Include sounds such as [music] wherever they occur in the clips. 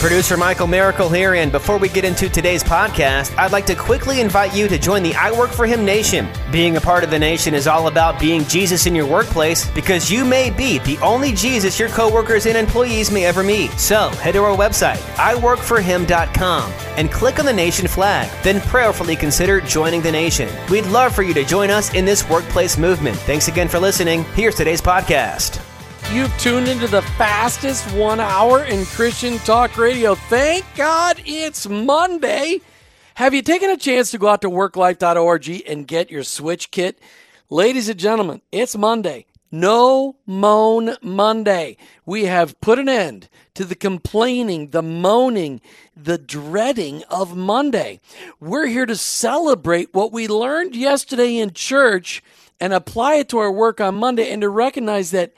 Producer Michael Miracle here, and before we get into today's podcast, I'd like to quickly invite you to join the I Work for Him Nation. Being a part of the nation is all about being Jesus in your workplace because you may be the only Jesus your coworkers and employees may ever meet. So head to our website, iworkforhim.com, and click on the nation flag. Then prayerfully consider joining the nation. We'd love for you to join us in this workplace movement. Thanks again for listening. Here's today's podcast. You've tuned into the fastest one hour in Christian talk radio. Thank God it's Monday. Have you taken a chance to go out to worklife.org and get your switch kit? Ladies and gentlemen, it's Monday. No Moan Monday. We have put an end to the complaining, the moaning, the dreading of Monday. We're here to celebrate what we learned yesterday in church and apply it to our work on Monday and to recognize that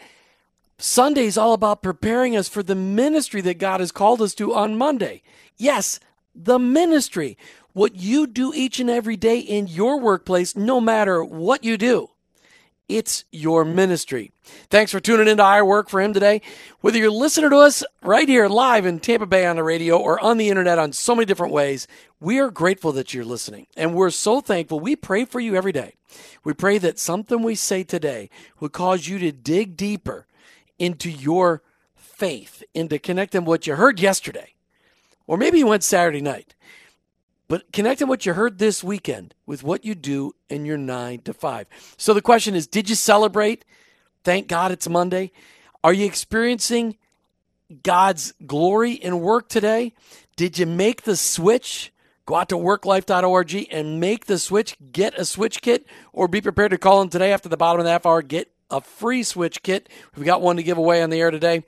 Sunday is all about preparing us for the ministry that God has called us to on Monday. Yes, the ministry. What you do each and every day in your workplace, no matter what you do. It's your ministry. Thanks for tuning into I Work for Him today. Whether you're listening to us right here live in Tampa Bay on the radio or on the internet on so many different ways, we are grateful that you're listening. And we're so thankful. We pray for you every day. We pray that something we say today would cause you to dig deeper into your faith, into connecting what you heard yesterday, or maybe you went Saturday night, but connecting what you heard this weekend with what you do in your nine to five. So the question is Did you celebrate? Thank God it's Monday. Are you experiencing God's glory in work today? Did you make the switch? Go out to worklife.org and make the switch. Get a switch kit or be prepared to call in today after the bottom of the half hour. Get a free Switch kit. We've got one to give away on the air today.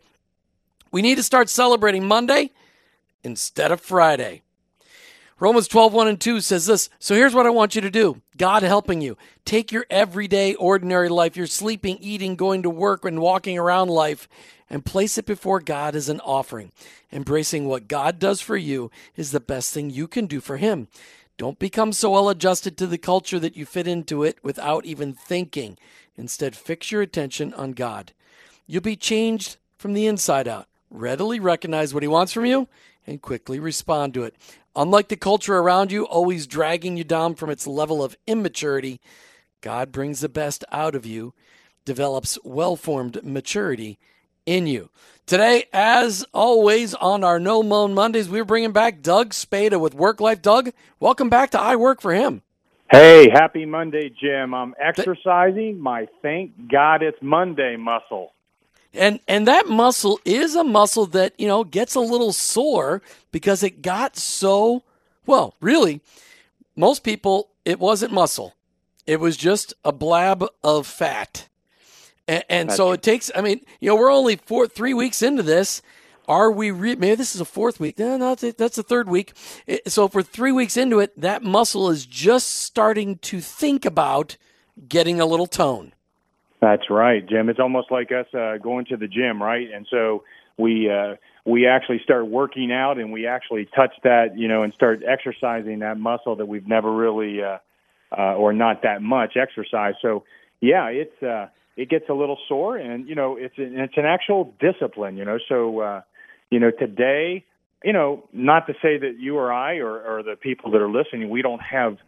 We need to start celebrating Monday instead of Friday. Romans 12, 1 and 2 says this. So here's what I want you to do God helping you. Take your everyday, ordinary life, your sleeping, eating, going to work, and walking around life, and place it before God as an offering. Embracing what God does for you is the best thing you can do for Him. Don't become so well adjusted to the culture that you fit into it without even thinking. Instead, fix your attention on God. You'll be changed from the inside out. Readily recognize what He wants from you and quickly respond to it. Unlike the culture around you, always dragging you down from its level of immaturity, God brings the best out of you, develops well formed maturity in you. Today, as always, on our No Moan Mondays, we're bringing back Doug Spada with Work Life. Doug, welcome back to I Work for Him. Hey, happy Monday, Jim. I'm exercising my thank God it's Monday muscle. And and that muscle is a muscle that, you know, gets a little sore because it got so well, really, most people it wasn't muscle. It was just a blab of fat. And, and so it takes I mean, you know, we're only four 3 weeks into this are we re- maybe this is a fourth week. No, no that's the third week. So if we're three weeks into it that muscle is just starting to think about getting a little tone. That's right jim. It's almost like us uh, going to the gym right? And so we uh, we actually start working out and we actually touch that you know and start exercising that muscle that we've never really uh, uh, or not that much exercise so yeah it's uh it gets a little sore and you know it's an, it's an actual discipline you know? So uh you know, today, you know, not to say that you or I or, or the people that are listening, we don't have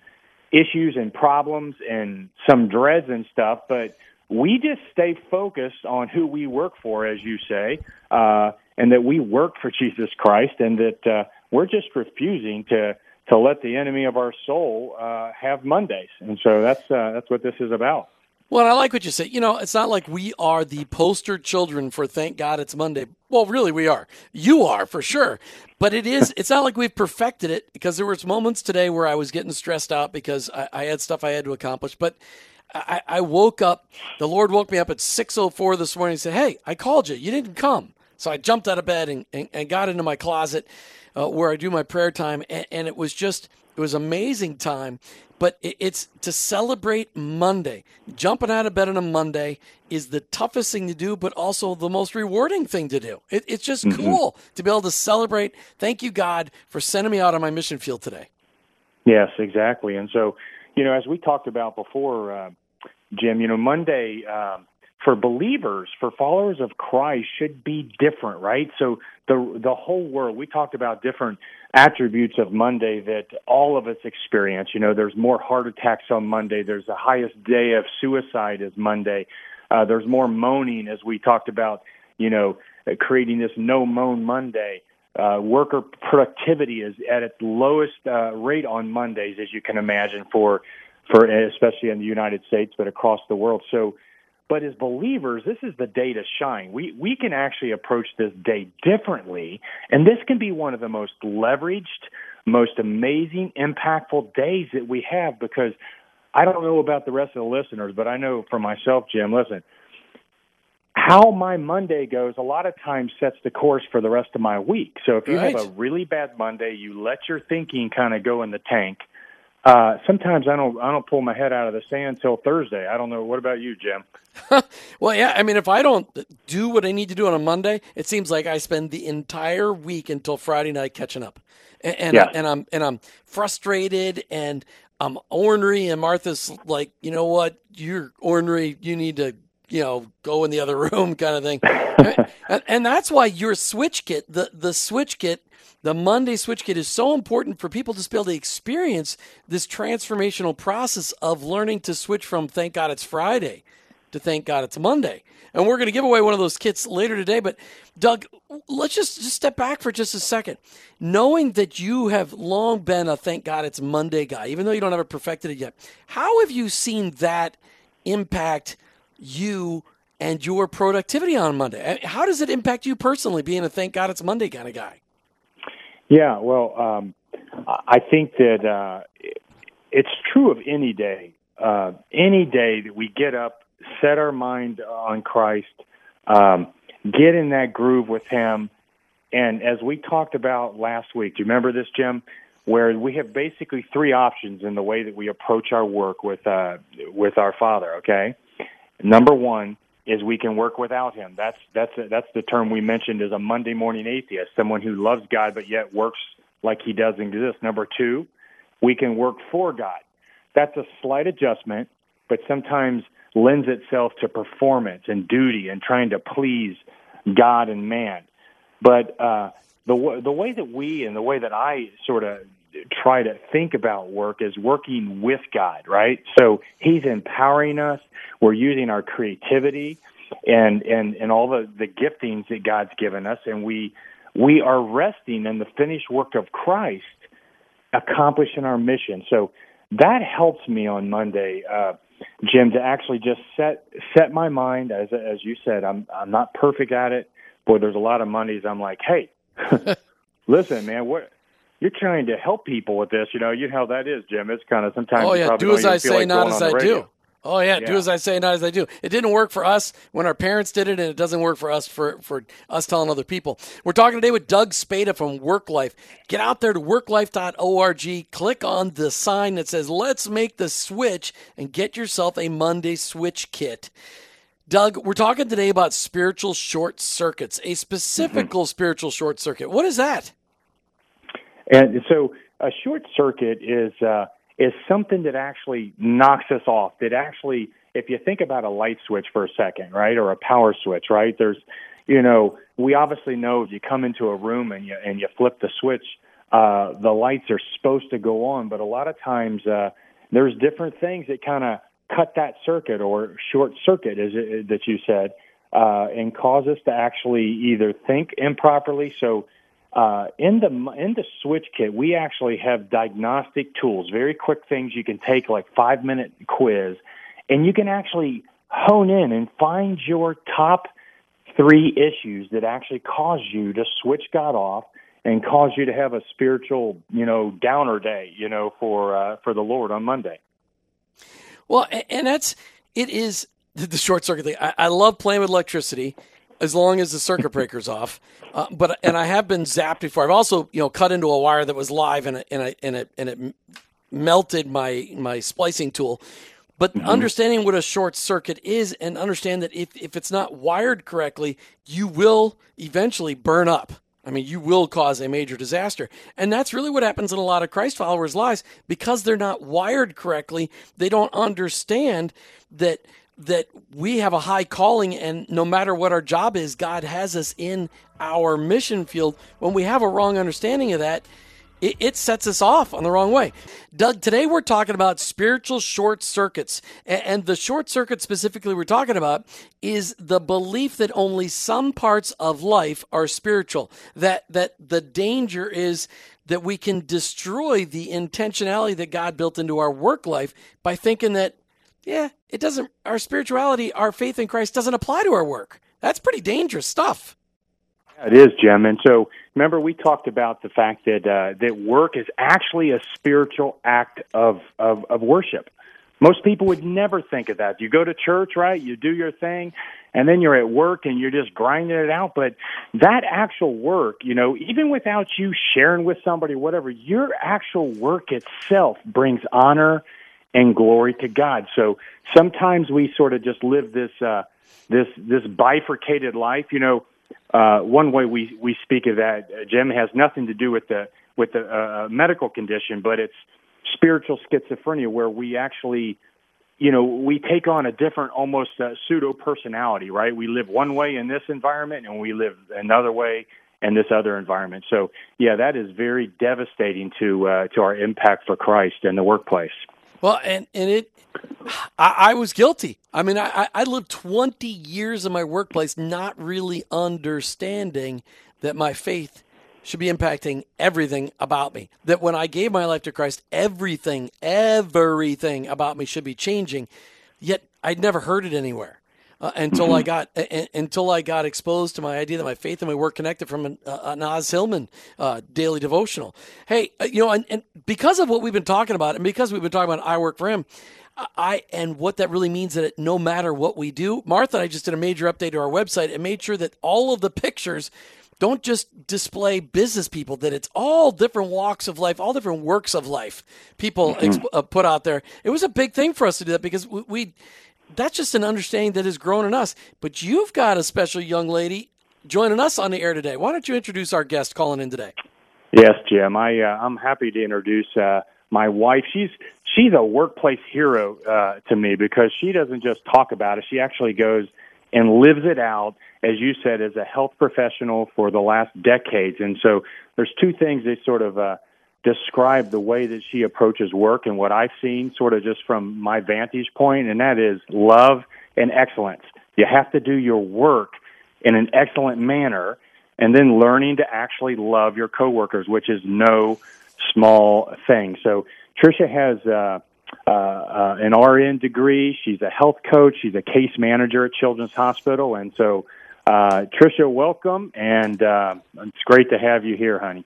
issues and problems and some dreads and stuff, but we just stay focused on who we work for, as you say, uh, and that we work for [laughs] Jesus Christ, and that uh, we're just refusing to to let the enemy of our soul uh, have Mondays. And so that's uh, that's what this is about. Well, I like what you say. You know, it's not like we are the poster children for thank God it's Monday. Well, really, we are. You are for sure. But it is, it's not like we've perfected it because there was moments today where I was getting stressed out because I, I had stuff I had to accomplish. But I, I, woke up, the Lord woke me up at 6.04 this morning and said, Hey, I called you. You didn't come. So I jumped out of bed and, and, and got into my closet uh, where I do my prayer time. And, and it was just, it was amazing time but it's to celebrate Monday. Jumping out of bed on a Monday is the toughest thing to do, but also the most rewarding thing to do. It, it's just mm-hmm. cool to be able to celebrate. Thank you, God, for sending me out on my mission field today. Yes, exactly. And so, you know, as we talked about before, uh, Jim, you know, Monday, um, for believers, for followers of Christ, should be different, right? So the the whole world. We talked about different attributes of Monday that all of us experience. You know, there's more heart attacks on Monday. There's the highest day of suicide is Monday. Uh, there's more moaning, as we talked about. You know, creating this no moan Monday. Uh, worker productivity is at its lowest uh, rate on Mondays, as you can imagine, for for especially in the United States, but across the world. So but as believers, this is the day to shine. We we can actually approach this day differently, and this can be one of the most leveraged, most amazing, impactful days that we have because I don't know about the rest of the listeners, but I know for myself, Jim, listen, how my Monday goes a lot of times sets the course for the rest of my week. So if you right. have a really bad Monday, you let your thinking kind of go in the tank uh, sometimes I don't I don't pull my head out of the sand until Thursday. I don't know. What about you, Jim? [laughs] well, yeah. I mean, if I don't do what I need to do on a Monday, it seems like I spend the entire week until Friday night catching up, and and, yes. I, and I'm and I'm frustrated and I'm ornery. And Martha's like, you know what? You're ornery. You need to you know go in the other [laughs] room, kind of thing. [laughs] and, and that's why your switch kit, the the switch kit the Monday Switch Kit is so important for people to be able to experience this transformational process of learning to switch from thank God it's Friday to thank God it's Monday. And we're going to give away one of those kits later today. But Doug, let's just, just step back for just a second. Knowing that you have long been a thank God it's Monday guy, even though you don't have it perfected it yet, how have you seen that impact you and your productivity on Monday? How does it impact you personally being a thank God it's Monday kind of guy? Yeah, well, um, I think that uh, it's true of any day. Uh, any day that we get up, set our mind on Christ, um, get in that groove with Him, and as we talked about last week, do you remember this, Jim? Where we have basically three options in the way that we approach our work with uh, with our Father. Okay, number one is we can work without him. That's that's that's the term we mentioned as a Monday morning atheist, someone who loves God but yet works like he doesn't exist. Number two, we can work for God. That's a slight adjustment, but sometimes lends itself to performance and duty and trying to please God and man. But uh, the the way that we and the way that I sort of try to think about work is working with God, right? So He's empowering us. We're using our creativity and and and all the the giftings that God's given us, and we we are resting in the finished work of Christ, accomplishing our mission. So that helps me on Monday, uh, Jim, to actually just set set my mind as as you said. I'm I'm not perfect at it. Boy, there's a lot of Mondays. I'm like, hey, [laughs] listen, man, what you're trying to help people with this. You know, you know how that is, Jim. It's kind of sometimes. Oh yeah, do as I say, like not as I do. Oh yeah, yeah, do as I say, not as I do. It didn't work for us when our parents did it, and it doesn't work for us for for us telling other people. We're talking today with Doug Spada from WorkLife. Get out there to worklife.org. Click on the sign that says "Let's make the switch" and get yourself a Monday Switch kit. Doug, we're talking today about spiritual short circuits, a specific mm-hmm. spiritual short circuit. What is that? And so a short circuit is uh, is something that actually knocks us off. That actually, if you think about a light switch for a second, right, or a power switch, right? There's, you know, we obviously know if you come into a room and you and you flip the switch, uh, the lights are supposed to go on, but a lot of times uh, there's different things that kind of cut that circuit or short circuit, as it, that you said, uh, and cause us to actually either think improperly. So uh, in the in the switch kit, we actually have diagnostic tools, very quick things you can take, like five minute quiz, and you can actually hone in and find your top three issues that actually cause you to switch God off and cause you to have a spiritual, you know, downer day, you know, for uh, for the Lord on Monday. Well, and that's it is the short circuit thing. I, I love playing with electricity as long as the circuit breaker's off. Uh, but and I have been zapped before. I've also you know cut into a wire that was live and it, and it, and it, and it melted my my splicing tool. But mm-hmm. understanding what a short circuit is and understand that if, if it's not wired correctly, you will eventually burn up. I mean, you will cause a major disaster. And that's really what happens in a lot of Christ followers' lives because they're not wired correctly. They don't understand that that we have a high calling, and no matter what our job is, God has us in our mission field. When we have a wrong understanding of that, it, it, sets us off on the wrong way. Doug, today we're talking about spiritual short circuits. And, and the short circuit specifically we're talking about is the belief that only some parts of life are spiritual. That that the danger is that we can destroy the intentionality that God built into our work life by thinking that, yeah, it doesn't our spirituality, our faith in Christ doesn't apply to our work. That's pretty dangerous stuff. It is, Jim. And so remember, we talked about the fact that uh, that work is actually a spiritual act of, of of worship. Most people would never think of that. You go to church, right? You do your thing, and then you're at work and you're just grinding it out. But that actual work, you know, even without you sharing with somebody, whatever, your actual work itself brings honor and glory to God. So sometimes we sort of just live this uh, this this bifurcated life, you know uh, one way we, we speak of that, uh, Jim, has nothing to do with the with the uh, medical condition, but it's spiritual schizophrenia, where we actually, you know, we take on a different, almost uh, pseudo personality, right? We live one way in this environment, and we live another way in this other environment. So, yeah, that is very devastating to uh, to our impact for Christ in the workplace. Well, and and it, I, I was guilty. I mean, I I lived twenty years in my workplace not really understanding that my faith should be impacting everything about me. That when I gave my life to Christ, everything, everything about me should be changing. Yet I'd never heard it anywhere uh, until I got until I got exposed to my idea that my faith and my work connected from an, uh, an Os Hillman uh, daily devotional. Hey, uh, you know, and, and because of what we've been talking about, and because we've been talking about I work for him, I and what that really means that no matter what we do, Martha and I just did a major update to our website and made sure that all of the pictures don't just display business people that it's all different walks of life all different works of life people mm-hmm. exp- uh, put out there it was a big thing for us to do that because we, we that's just an understanding that has grown in us. But you've got a special young lady joining us on the air today. Why don't you introduce our guest calling in today? Yes, Jim. I uh, I'm happy to introduce uh, my wife. She's she's a workplace hero uh, to me because she doesn't just talk about it. She actually goes and lives it out, as you said, as a health professional for the last decades. And so there's two things that sort of uh, describe the way that she approaches work and what I've seen sort of just from my vantage point, and that is love and excellence. You have to do your work in an excellent manner and then learning to actually love your coworkers, which is no small thing. So Tricia has uh, uh, uh, an RN degree. She's a health coach. She's a case manager at Children's Hospital. And so, uh, Tricia, welcome. And uh, it's great to have you here, honey.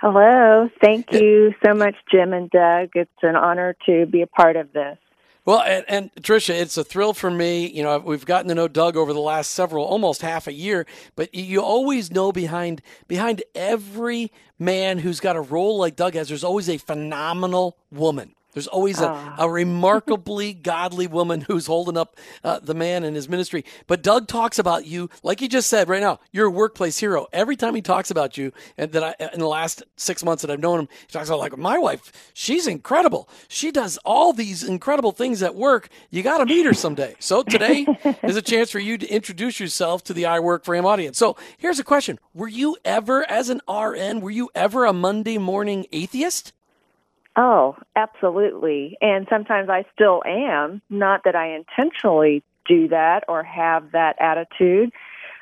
Hello. Thank you so much, Jim and Doug. It's an honor to be a part of this. Well, and, and, Tricia, it's a thrill for me. You know, we've gotten to know Doug over the last several, almost half a year, but you always know behind behind every man who's got a role like Doug has, there's always a phenomenal woman. There's always a, ah. a remarkably [laughs] godly woman who's holding up uh, the man in his ministry. But Doug talks about you, like he just said right now, you're a workplace hero. Every time he talks about you, and that I, in the last six months that I've known him, he talks about like my wife. She's incredible. She does all these incredible things at work. You got to meet her someday. So today [laughs] is a chance for you to introduce yourself to the I Work for Him audience. So here's a question: Were you ever, as an RN, were you ever a Monday morning atheist? Oh, absolutely. And sometimes I still am. Not that I intentionally do that or have that attitude.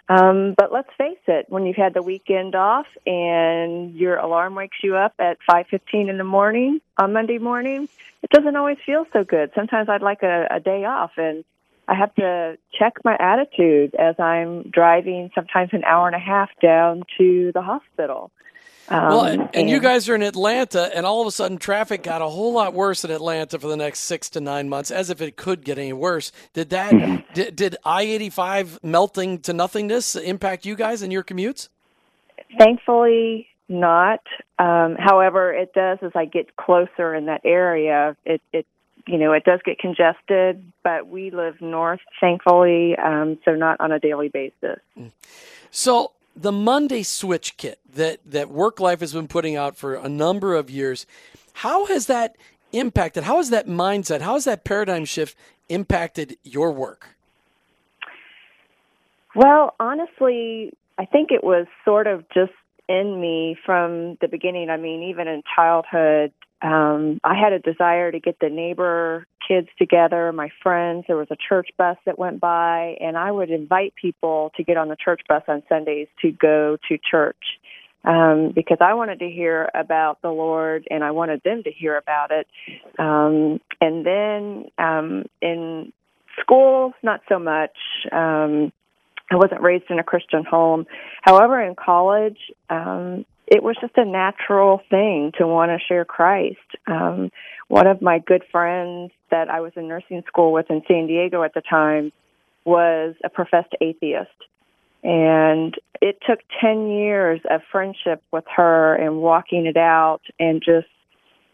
Um, but let's face it, when you've had the weekend off and your alarm wakes you up at 5:15 in the morning on Monday morning, it doesn't always feel so good. Sometimes I'd like a, a day off and I have to check my attitude as I'm driving sometimes an hour and a half down to the hospital. Um, well, and, and, and, you guys are in Atlanta, and all of a sudden traffic got a whole lot worse in Atlanta for the next six to nine months, as if it could get any worse. Did that? Mm-hmm. did, did I eighty five melting to nothingness impact you guys and your commutes? Thankfully, not. Um, however, it does as I get closer in that area. It, it you know, it does get congested, but we live north, thankfully, um, so not on a daily basis. Mm. So the Monday Switch Kit that that Work Life has been putting out for a number of years, how has that impacted? How has that mindset, how has that paradigm shift impacted your work? Well, honestly, I think it was sort of just in me from the beginning. I mean, even in childhood, um, I had a desire to get the neighbor kids together, my friends. There was a church bus that went by, and I would invite people to get on the church bus on Sundays to go to church um, because I wanted to hear about the Lord and I wanted them to hear about it. Um, and then um, in school, not so much. Um, I wasn't raised in a Christian home. However, in college, um, it was just a natural thing to want to share Christ. Um, one of my good friends that I was in nursing school with in San Diego at the time was a professed atheist. And it took 10 years of friendship with her and walking it out and just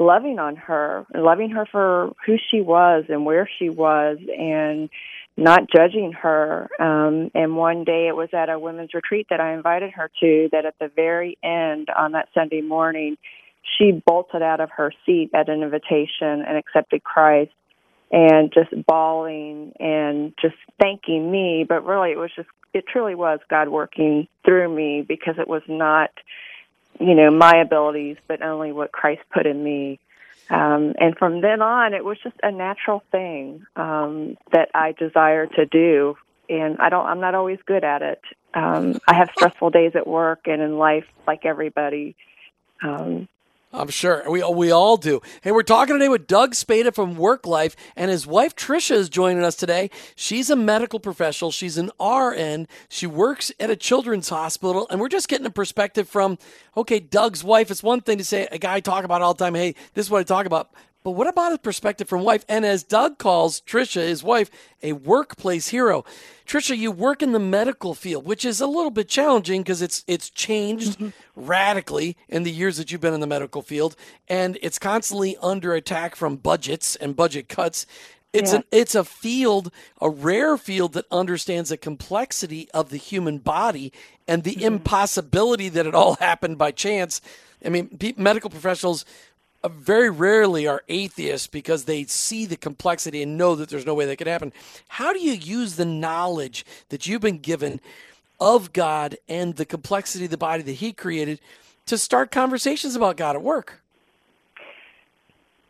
loving on her, and loving her for who she was and where she was and not judging her. Um, and one day it was at a women's retreat that I invited her to that at the very end on that Sunday morning, she bolted out of her seat at an invitation and accepted Christ and just bawling and just thanking me. But really, it was just, it truly was God working through me because it was not, you know, my abilities, but only what Christ put in me. Um, and from then on, it was just a natural thing um, that I desire to do. And I don't, I'm not always good at it. Um, I have stressful days at work and in life, like everybody. Um, I'm sure we we all do. Hey, we're talking today with Doug Spada from Work Life, and his wife Trisha is joining us today. She's a medical professional. She's an RN. She works at a children's hospital, and we're just getting a perspective from okay, Doug's wife. It's one thing to say a guy talk about all the time. Hey, this is what I talk about. But what about his perspective from wife? And as Doug calls Trisha, his wife, a workplace hero. Trisha, you work in the medical field, which is a little bit challenging because it's it's changed mm-hmm. radically in the years that you've been in the medical field, and it's constantly under attack from budgets and budget cuts. It's yeah. an it's a field, a rare field that understands the complexity of the human body and the mm-hmm. impossibility that it all [laughs] happened by chance. I mean, medical professionals very rarely are atheists because they see the complexity and know that there's no way that could happen. How do you use the knowledge that you've been given of God and the complexity of the body that He created to start conversations about God at work?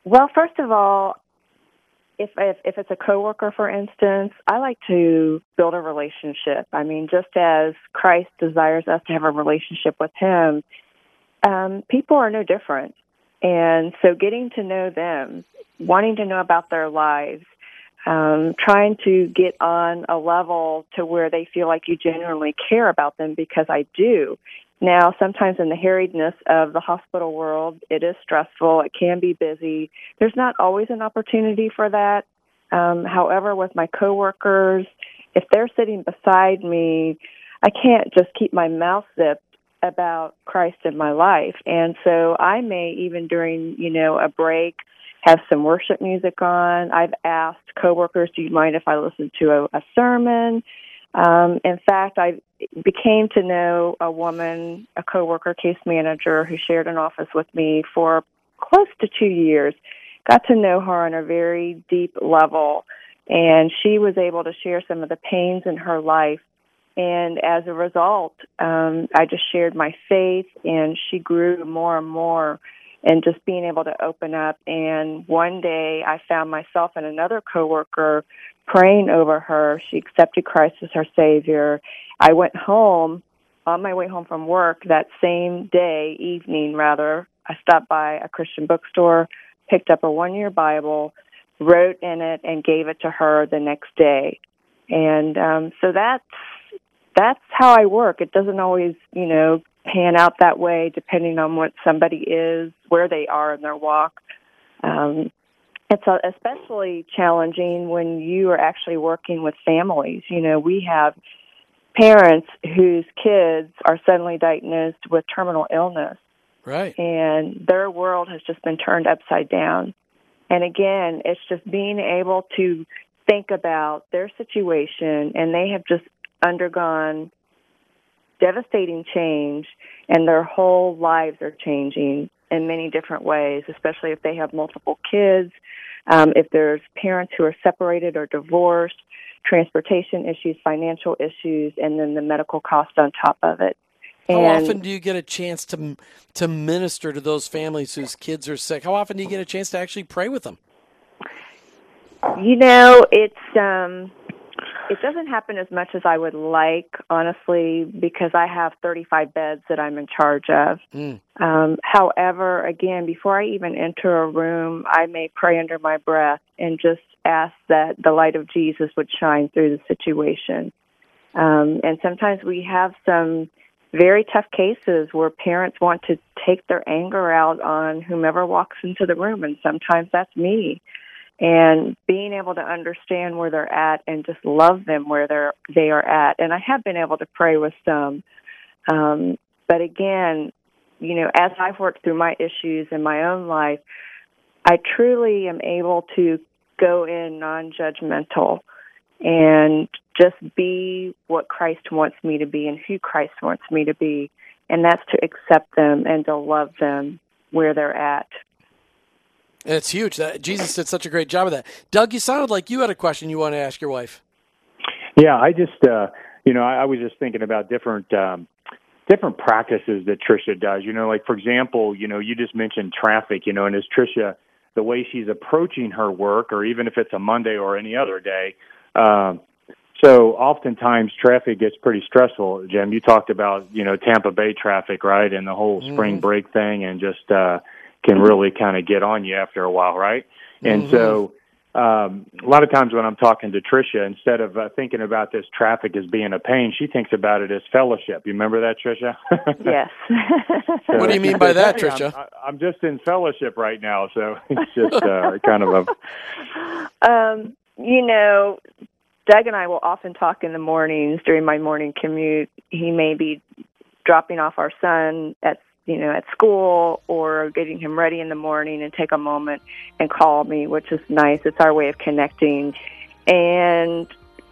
Well, first of all, if, if if it's a coworker, for instance, I like to build a relationship. I mean, just as Christ desires us to have a relationship with Him, um, people are no different. And so getting to know them, wanting to know about their lives, um, trying to get on a level to where they feel like you genuinely care about them because I do. Now, sometimes in the harriedness of the hospital world, it is stressful. It can be busy. There's not always an opportunity for that. Um, however, with my coworkers, if they're sitting beside me, I can't just keep my mouth zipped about Christ in my life. And so I may even during, you know, a break have some worship music on. I've asked coworkers, do you mind if I listen to a, a sermon? Um, in fact, I became to know a woman, a coworker, case manager, who shared an office with me for close to two years. Got to know her on a very deep level, and she was able to share some of the pains in her life and as a result, um, I just shared my faith, and she grew more and more. And just being able to open up. And one day, I found myself and another coworker praying over her. She accepted Christ as her Savior. I went home on my way home from work that same day, evening rather. I stopped by a Christian bookstore, picked up a one year Bible, wrote in it, and gave it to her the next day. And um, so that's that's how I work. It doesn't always, you know, pan out that way depending on what somebody is, where they are in their walk. Um, it's especially challenging when you are actually working with families. You know, we have parents whose kids are suddenly diagnosed with terminal illness. Right. And their world has just been turned upside down. And again, it's just being able to think about their situation and they have just undergone devastating change and their whole lives are changing in many different ways, especially if they have multiple kids, um, if there's parents who are separated or divorced, transportation issues, financial issues, and then the medical cost on top of it. And How often do you get a chance to to minister to those families whose kids are sick? How often do you get a chance to actually pray with them? You know, it's um it doesn't happen as much as I would like, honestly, because I have 35 beds that I'm in charge of. Mm. Um, however, again, before I even enter a room, I may pray under my breath and just ask that the light of Jesus would shine through the situation. Um, and sometimes we have some very tough cases where parents want to take their anger out on whomever walks into the room, and sometimes that's me and being able to understand where they're at and just love them where they're they are at. And I have been able to pray with some, um, but again, you know, as I've worked through my issues in my own life, I truly am able to go in non-judgmental and just be what Christ wants me to be and who Christ wants me to be, and that's to accept them and to love them where they're at. And it's huge. That Jesus did such a great job of that. Doug, you sounded like you had a question you want to ask your wife. Yeah, I just, uh, you know, I, I was just thinking about different, um, different practices that Trisha does. You know, like for example, you know, you just mentioned traffic. You know, and as Trisha, the way she's approaching her work, or even if it's a Monday or any other day. Um, so oftentimes traffic gets pretty stressful. Jim, you talked about you know Tampa Bay traffic, right, and the whole spring mm-hmm. break thing, and just uh, can really kind of get on you after a while, right? And mm-hmm. so um, a lot of times when I'm talking to Tricia, instead of uh, thinking about this traffic as being a pain, she thinks about it as fellowship. You remember that, Tricia? [laughs] yes. so, what do you mean by that, Tricia? I'm, I'm, just in fellowship right now, so it's just uh, kind of a. [laughs] Um, you know, Doug and I will often talk in the mornings during my morning commute. He may be dropping off our son at you know, at school or getting him ready in the morning and take a moment and call me, which is nice. It's our way of connecting. And,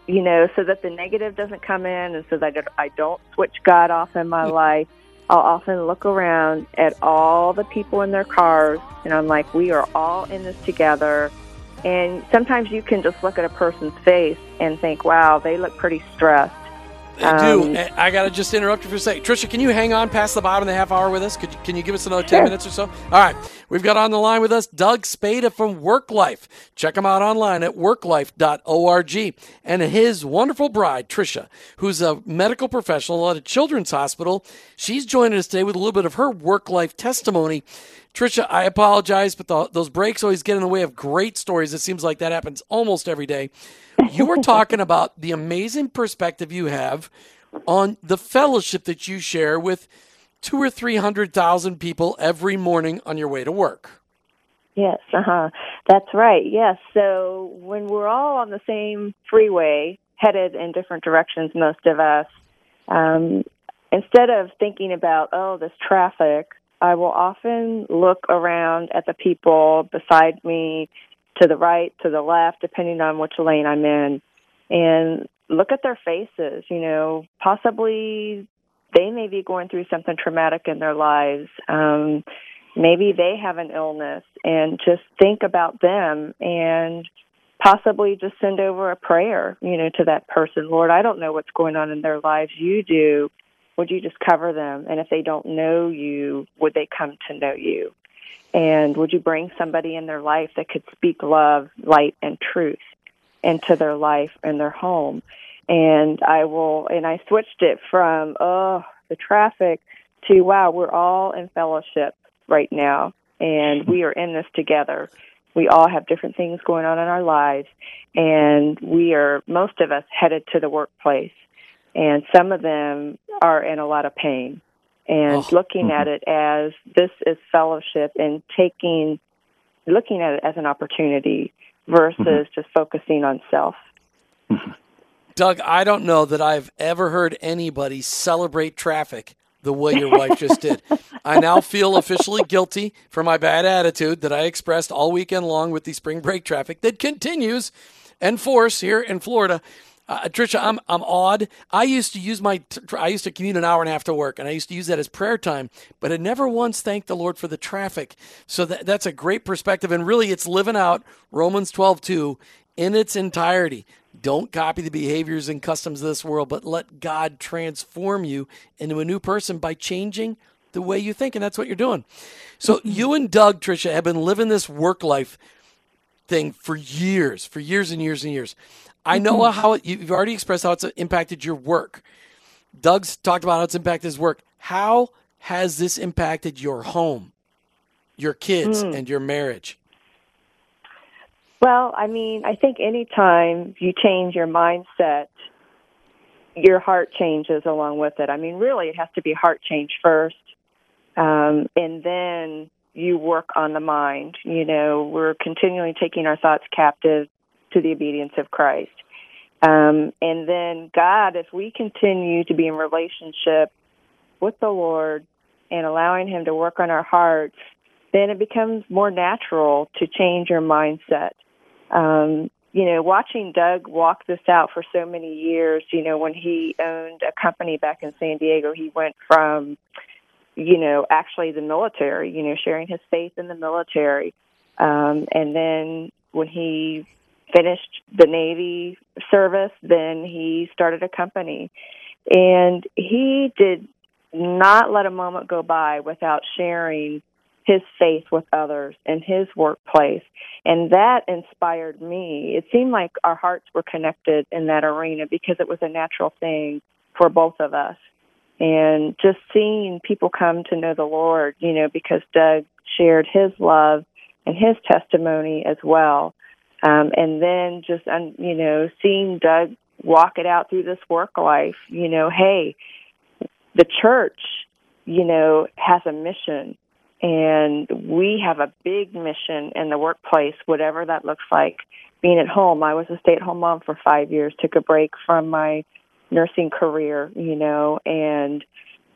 you know, so that the negative doesn't come in and so that I don't switch God off in my mm-hmm. life, I'll often look around at all the people in their cars and I'm like, we are all in this together. And sometimes you can just look at a person's face and think, wow, they look pretty stressed um, do. I got to just interrupt you for a second. Trisha, can you hang on past the bottom of the half hour with us? Could, can you give us another 10 sure. minutes or so? All right. We've got on the line with us Doug Spada from WorkLife. Check him out online at worklife.org. And his wonderful bride, Trisha, who's a medical professional at a children's hospital. She's joining us today with a little bit of her work life testimony. Trisha, I apologize, but the, those breaks always get in the way of great stories. It seems like that happens almost every day. You were [laughs] talking about the amazing perspective you have on the fellowship that you share with two or three hundred thousand people every morning on your way to work. Yes, uh huh. That's right. Yes. So when we're all on the same freeway, headed in different directions, most of us, um, instead of thinking about oh this traffic, I will often look around at the people beside me, to the right, to the left, depending on which lane I'm in, and look at their faces. You know, possibly they may be going through something traumatic in their lives. Um, maybe they have an illness, and just think about them and possibly just send over a prayer, you know, to that person. Lord, I don't know what's going on in their lives. You do would you just cover them? And if they don't know you, would they come to know you? And would you bring somebody in their life that could speak love, light, and truth into their life and their home? And I will, and I switched it from, oh, the traffic to, wow, we're all in fellowship right now and we are in this together. We all have different things going on in our lives and we are, most of us, headed to the workplace and some of them are in a lot of pain. And oh. looking mm-hmm. at it as this is fellowship and taking, looking at it as an opportunity versus mm-hmm. just focusing on self. [laughs] Doug, I don't know that I've ever heard anybody celebrate traffic the way your wife just did. [laughs] I now feel officially guilty for my bad attitude that I expressed all weekend long with the spring break traffic that continues and force here in Florida. Uh, Trisha, I'm I'm awed. I used to use my I used to commute an hour and a half to work, and I used to use that as prayer time. But I never once thanked the Lord for the traffic. So that that's a great perspective, and really, it's living out Romans 12 2 in its entirety. Don't copy the behaviors and customs of this world, but let God transform you into a new person by changing the way you think, and that's what you're doing. So you and Doug, Trisha, have been living this work life thing for years, for years and years and years. I know mm-hmm. how it, you've already expressed how it's impacted your work. Doug's talked about how it's impacted his work. How has this impacted your home, your kids, mm. and your marriage? Well, I mean, I think anytime you change your mindset, your heart changes along with it. I mean, really, it has to be heart change first, um, and then you work on the mind. You know, we're continually taking our thoughts captive to the obedience of Christ. Um, and then God, if we continue to be in relationship with the Lord and allowing Him to work on our hearts, then it becomes more natural to change your mindset. Um, you know, watching Doug walk this out for so many years, you know, when he owned a company back in San Diego, he went from, you know, actually the military, you know, sharing his faith in the military. Um, and then when he finished the Navy service, then he started a company. And he did not let a moment go by without sharing his faith with others in his workplace. And that inspired me. It seemed like our hearts were connected in that arena because it was a natural thing for both of us. And just seeing people come to know the Lord, you know, because Doug shared his love and his testimony as well. Um, and then just, um, you know, seeing Doug walk it out through this work life, you know, hey, the church, you know, has a mission and we have a big mission in the workplace, whatever that looks like. Being at home, I was a stay at home mom for five years, took a break from my nursing career, you know, and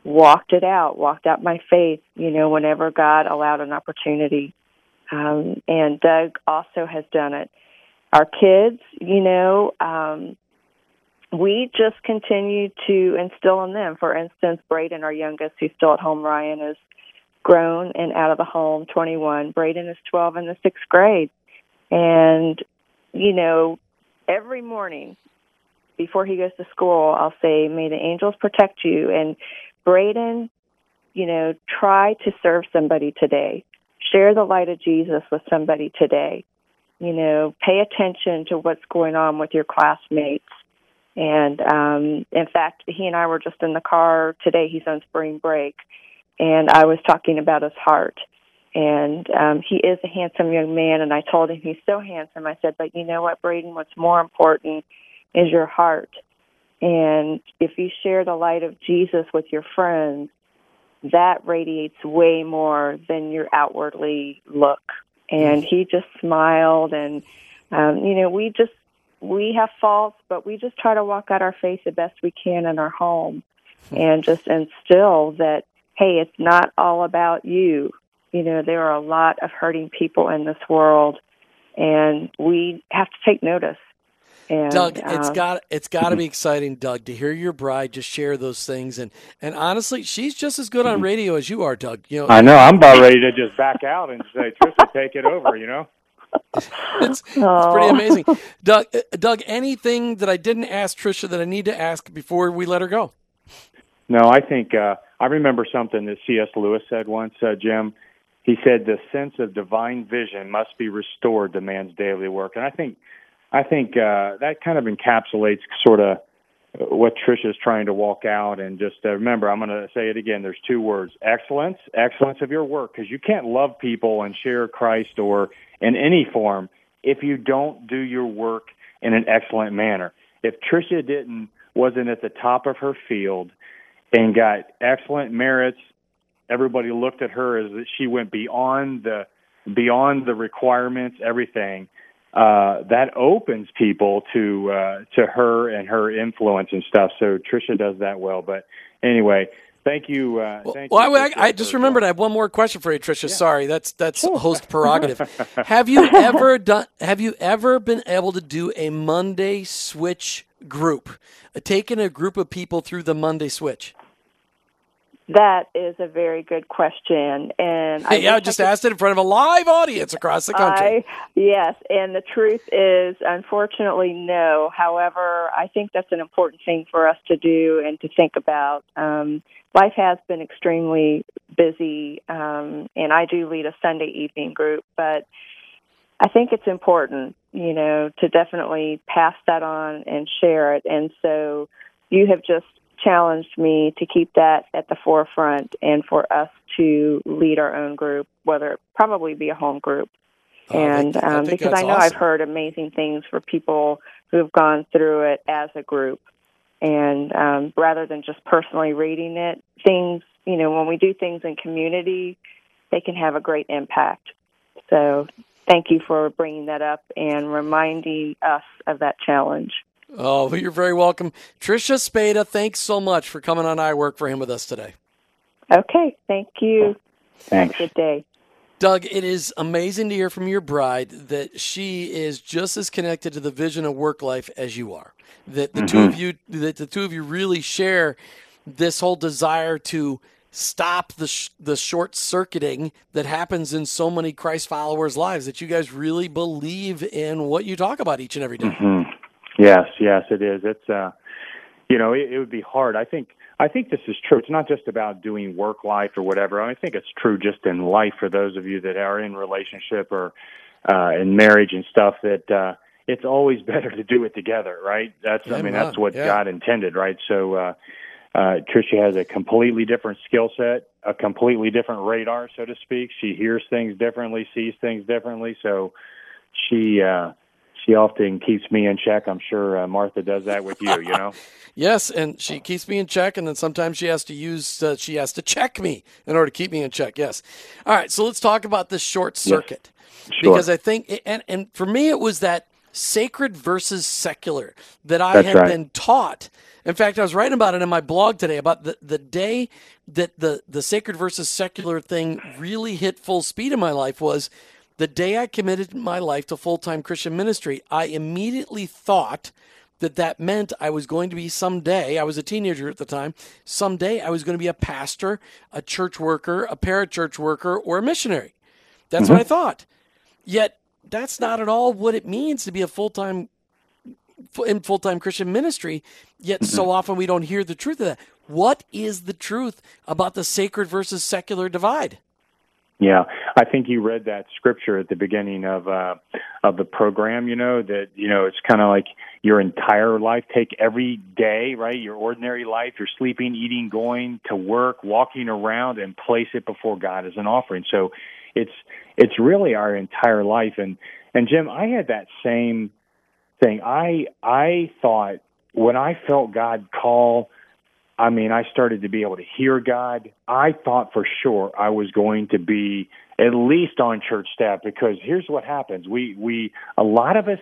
walked it out, walked out my faith, you know, whenever God allowed an opportunity. Um, and Doug also has done it. Our kids, you know, um, we just continue to instill in them. For instance, Braden, our youngest, who's still at home, Ryan is grown and out of the home, 21. Braden is 12 in the sixth grade. And, you know, every morning before he goes to school, I'll say, May the angels protect you. And Braden, you know, try to serve somebody today share the light of Jesus with somebody today. You know, pay attention to what's going on with your classmates. And um, in fact, he and I were just in the car today. He's on spring break, and I was talking about his heart. And um, he is a handsome young man, and I told him he's so handsome. I said, but you know what, Braden? What's more important is your heart. And if you share the light of Jesus with your friends, that radiates way more than your outwardly look. And he just smiled, and um, you know, we just we have faults, but we just try to walk out our faith the best we can in our home, and just instill that hey, it's not all about you. You know, there are a lot of hurting people in this world, and we have to take notice. And, Doug, it's um, got it's got to be exciting, Doug, to hear your bride just share those things, and and honestly, she's just as good on radio as you are, Doug. You know, I know. I'm about ready to just back out and say, Trisha, take it over. You know. [laughs] it's, it's pretty amazing, Doug. Uh, Doug, anything that I didn't ask Trisha that I need to ask before we let her go? No, I think uh, I remember something that C.S. Lewis said once, uh, Jim. He said the sense of divine vision must be restored to man's daily work, and I think I think uh, that kind of encapsulates sort of what Tricia is trying to walk out. And just uh, remember, I'm going to say it again. There's two words: excellence, excellence of your work, because you can't love people and share Christ or in any form if you don't do your work in an excellent manner. If Tricia didn't wasn't at the top of her field and got excellent merits, everybody looked at her as that she went beyond the beyond the requirements, everything uh, that opens people to uh, to her and her influence and stuff. So Trisha does that well. But anyway, thank you. Uh, thank well, you, I, I, just remembered I have one more question for you, Trisha. Yeah. Sorry, that's that's sure. host [laughs] prerogative. have you [laughs] ever done? Have you ever been able to do a Monday switch group, uh, taking a group of people through the Monday switch? That is a very good question, and I yeah, I just asked it in front of a live audience across the country. I, yes, and the truth is, unfortunately, no. However, I think that's an important thing for us to do and to think about. Um, life has been extremely busy, um, and I do lead a Sunday evening group, but I think it's important, you know, to definitely pass that on and share it. And so, you have just challenged me to keep that at the forefront and for us to lead our own group, whether it probably be a home group. Oh, and I think, I um, because I know awesome. I've heard amazing things for people who have gone through it as a group. And um, rather than just personally reading it, things, you know, when we do things in community, they can have a great impact. So thank you for bringing that up and reminding us of that challenge. Oh, you're very welcome. Tricia Spada, thanks so much for coming on I Work for Him with us today. Okay, thank you. Thanks. Have a good day. Doug, it is amazing to hear from your bride that she is just as connected to the vision of work life as you are. That the two of mm-hmm. you that the two of you really share this whole desire to stop the sh- the short circuiting that happens in so many Christ followers' lives that you guys really believe in what you talk about each and every day. Mm-hmm. Yes, yes, it is. It's uh, you know, it, it would be hard. I think I think this is true. It's not just about doing work life or whatever. I think it's true just in life for those of you that are in relationship or uh, in marriage and stuff. That uh, it's always [laughs] better to do it together, right? That's I mean that's what Yeah. God intended, right? So. uh uh, Tricia has a completely different skill set, a completely different radar, so to speak. She hears things differently, sees things differently. So she uh, she often keeps me in check. I'm sure uh, Martha does that with you. You know. [laughs] Yes, and she keeps me in check, and then sometimes she has to use uh, she has to check me in order to keep me in check. Yes. All right, so let's talk about this short circuit Sure. because I think, and and for me, it was that sacred versus secular that I That's had right. been taught. In fact, I was writing about it in my blog today about the, the day that the, the sacred versus secular thing really hit full speed in my life was the day I committed my life to full time Christian ministry. I immediately thought that that meant I was going to be someday, I was a teenager at the time, someday I was going to be a pastor, a church worker, a parachurch worker, or a missionary. That's what mm-hmm. I thought. Yet that's not at all what it means to be a full time in full time Christian ministry. Yet so mm-hmm. often we don't hear the truth of that. What is the truth about the sacred versus secular divide? Yeah, I think you read that scripture at the beginning of uh, of the program. You know that you know it's kind of like your entire life. Take every day, right? Your ordinary life. You're sleeping, eating, going to work, walking around, and place it before God as an offering. So it's it's really our entire life. And and Jim, I had that same thing. I I thought when I felt God call I mean, I started to be able to hear God. I thought for sure I was going to be at least on church staff because here's what happens. We we a lot of us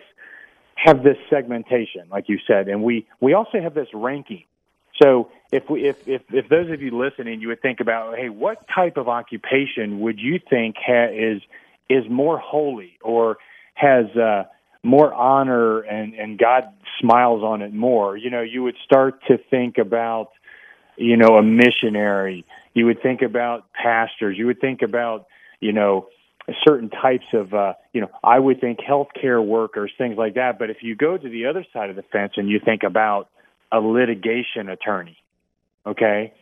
have this segmentation, like you said, and we we also have this ranking. So if we if if, if those of you listening, you would think about, hey, what type of occupation would you think ha- is is more holy or has uh, more honor and and God smiles on it more? You know, you would start to think about you know, a missionary. You would think about pastors. You would think about, you know, certain types of, uh, you know, I would think healthcare workers, things like that. But if you go to the other side of the fence and you think about a litigation attorney, okay,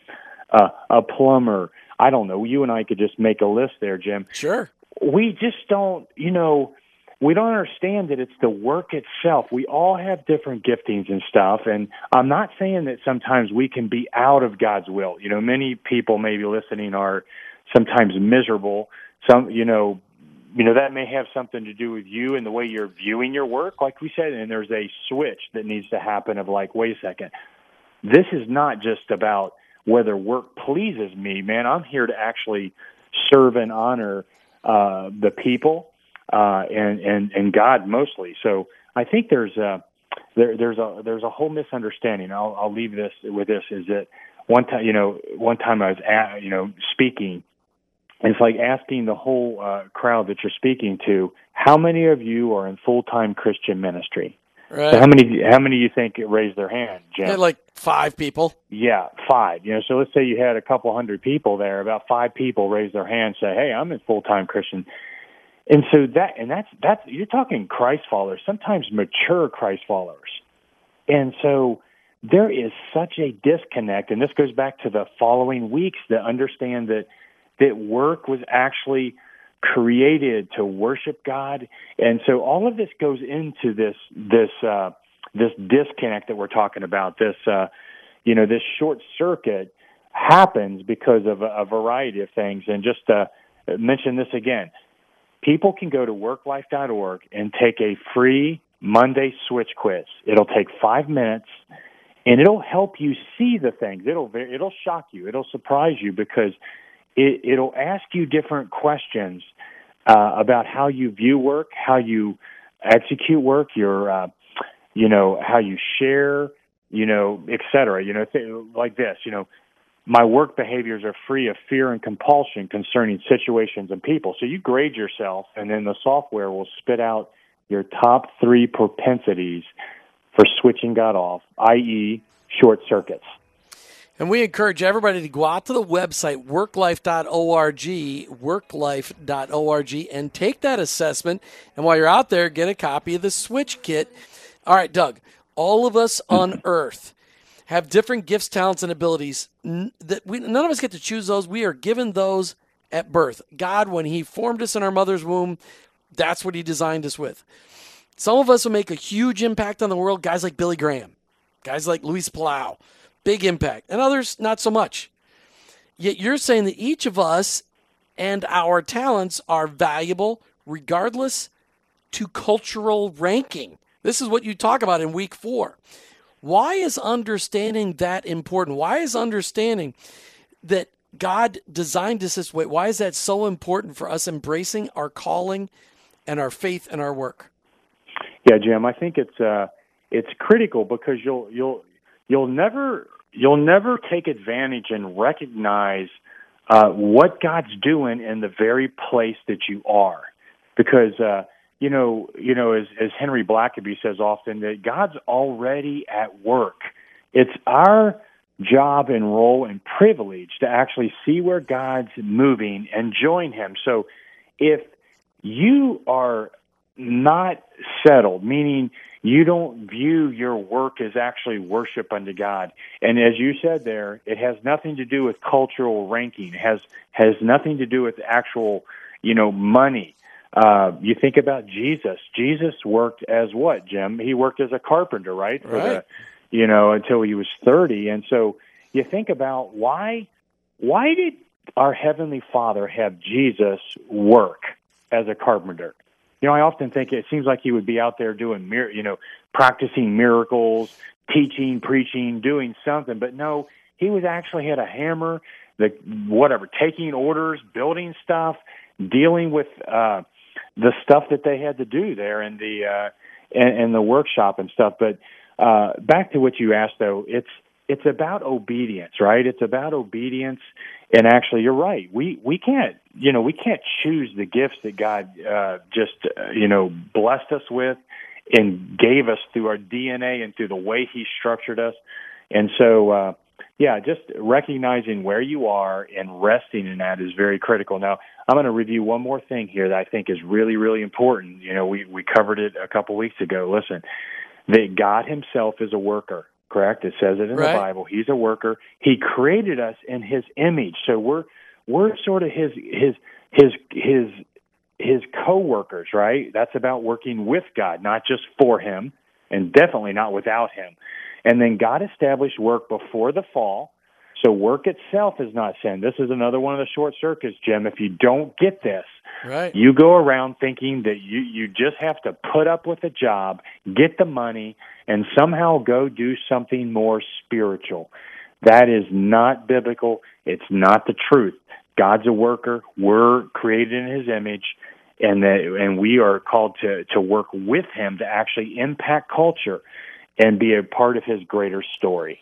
uh, a plumber, I don't know. You and I could just make a list there, Jim Sure. we just don't, you know, we don't understand that it's the work itself. We all have different giftings and stuff. And I'm not saying that sometimes we can be out of God's will. You know, many people maybe listening are sometimes miserable. Some, you know, you know that may have something to do with you and the way you're viewing your work, like we said. And there's a switch that needs to happen of like, wait a second, this is not just about whether work pleases me, man. I'm here to actually serve and honor uh, the people uh, and and and God mostly. So I think there's a there, there's a there's a whole misunderstanding. I'll I'll leave this with this is that one time you know one time I was at, you know speaking. and It's like asking the whole uh, crowd that you're speaking to, how many of you are in full time Christian ministry? Right. So how many how many do you think raised their hand, Jim? Like five people. Yeah, five. You know, so let's say you had a couple hundred people there. About five people raise their hand, say, "Hey, I'm a full time Christian." And so that and that's that's you're talking Christ followers, sometimes mature Christ followers. And so there is such a disconnect, and this goes back to the following weeks that understand that that work was actually created to worship God, and so all of this goes into this this uh, this disconnect that we're talking about. This uh, you know this short circuit happens because of a, a variety of things, and just uh, mention this again. People can go to worklife.org and take a free Monday switch quiz. It'll take five minutes and it'll help you see the things. It'll it'll shock you. It'll surprise you because it, it'll ask you different questions uh, about how you view work, how you execute work, your uh, you know how you share, you know, et cetera. You know, th- like this. You know, my work behaviors are free of fear and compulsion concerning situations and people. So you grade yourself, and then the software will spit out your top three propensities for switching God off, i.e., short circuits. And we encourage everybody to go out to the website, worklife.org, worklife.org, and take that assessment. And while you're out there, get a copy of the Switch Kit. All right, Doug, all of us on [clears throat] earth have different gifts, talents, and abilities. That we, none of us get to choose those. We are given those at birth. God, when He formed us in our mother's womb, that's what He designed us with. Some of us will make a huge impact on the world, guys like Billy Graham, guys like Luis Palau, big impact, and others not so much. Yet you're saying that each of us and our talents are valuable regardless to cultural ranking. This is what you talk about in week four. Why is understanding that important? Why is understanding that God designed us this way? Why is that so important for us embracing our calling and our faith and our work? Yeah, Jim, I think it's uh, it's critical because you'll you'll you'll never you'll never take advantage and recognize uh, what God's doing in the very place that you are, because uh, you know you know as as Henry Blackaby says often that God's already at work. It's our job and role and privilege to actually see where God's moving and join Him. So if you are not settled, meaning you don't view your work as actually worship unto God. And as you said there, it has nothing to do with cultural ranking. It has has nothing to do with actual, you know, money. Uh, you think about Jesus. Jesus worked as what, Jim? He worked as a carpenter, right? For right. The, you know, until he was thirty. And so you think about why why did our heavenly Father have Jesus work as a carpenter? you know, I often think it seems like he would be out there doing, you know, practicing miracles, teaching, preaching, doing something. But no, he was actually had a hammer, the whatever, taking orders, building stuff, dealing with uh, the stuff that they had to do there in the uh, in, in the workshop and stuff. But uh, back to what you asked, though, it's it's about obedience, right? It's about obedience. And actually, you're right. We we can't, you know, we can't choose the gifts that God uh, just, uh, you know, blessed us with and gave us through our DNA and through the way He structured us. And so, uh, yeah, just recognizing where you are and resting in that is very critical. Now, I'm going to review one more thing here that I think is really, really important. You know, we we covered it a couple weeks ago. Listen, that God Himself is a worker correct? It says it in right. the Bible. He's a worker. He created us in his image. So we're we're sort of his his his his his co-workers, right? That's about working with God, not just for him and definitely not without him. And then God established work before the fall. So work itself is not sin. This is another one of the short circuits, Jim. If you don't get this, right. you go around thinking that you you just have to put up with a job, get the money, and somehow go do something more spiritual. That is not biblical. It's not the truth. God's a worker. We're created in His image, and that, and we are called to to work with Him to actually impact culture and be a part of His greater story.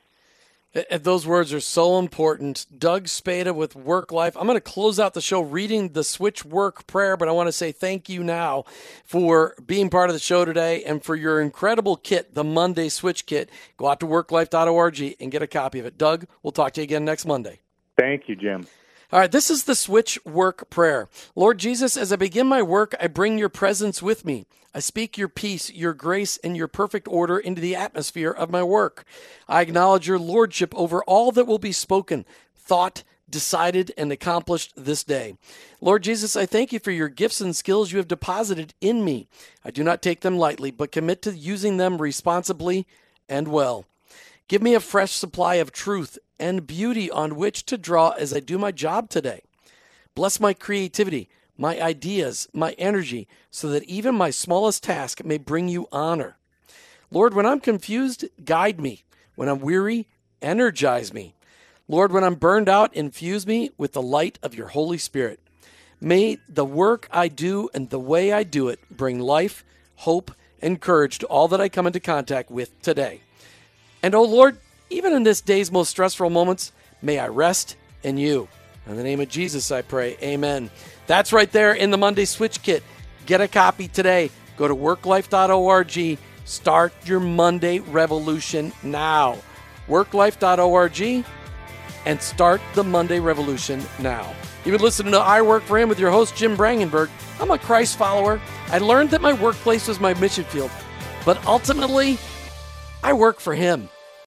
Those words are so important. Doug Spada with WorkLife. I'm going to close out the show reading the Switch Work prayer, but I want to say thank you now for being part of the show today and for your incredible kit, the Monday Switch Kit. Go out to worklife.org and get a copy of it. Doug, we'll talk to you again next Monday. Thank you, Jim. All right, this is the switch work prayer. Lord Jesus, as I begin my work, I bring your presence with me. I speak your peace, your grace, and your perfect order into the atmosphere of my work. I acknowledge your lordship over all that will be spoken, thought, decided, and accomplished this day. Lord Jesus, I thank you for your gifts and skills you have deposited in me. I do not take them lightly, but commit to using them responsibly and well. Give me a fresh supply of truth and beauty on which to draw as I do my job today. Bless my creativity, my ideas, my energy, so that even my smallest task may bring you honor. Lord, when I'm confused, guide me. When I'm weary, energize me. Lord, when I'm burned out, infuse me with the light of your Holy Spirit. May the work I do and the way I do it bring life, hope, and courage to all that I come into contact with today. And, oh Lord, even in this day's most stressful moments, may I rest in you. In the name of Jesus, I pray. Amen. That's right there in the Monday Switch Kit. Get a copy today. Go to worklife.org. Start your Monday revolution now. Worklife.org and start the Monday revolution now. You've been listening to I Work for Him with your host, Jim Brangenberg. I'm a Christ follower. I learned that my workplace was my mission field, but ultimately, I work for Him.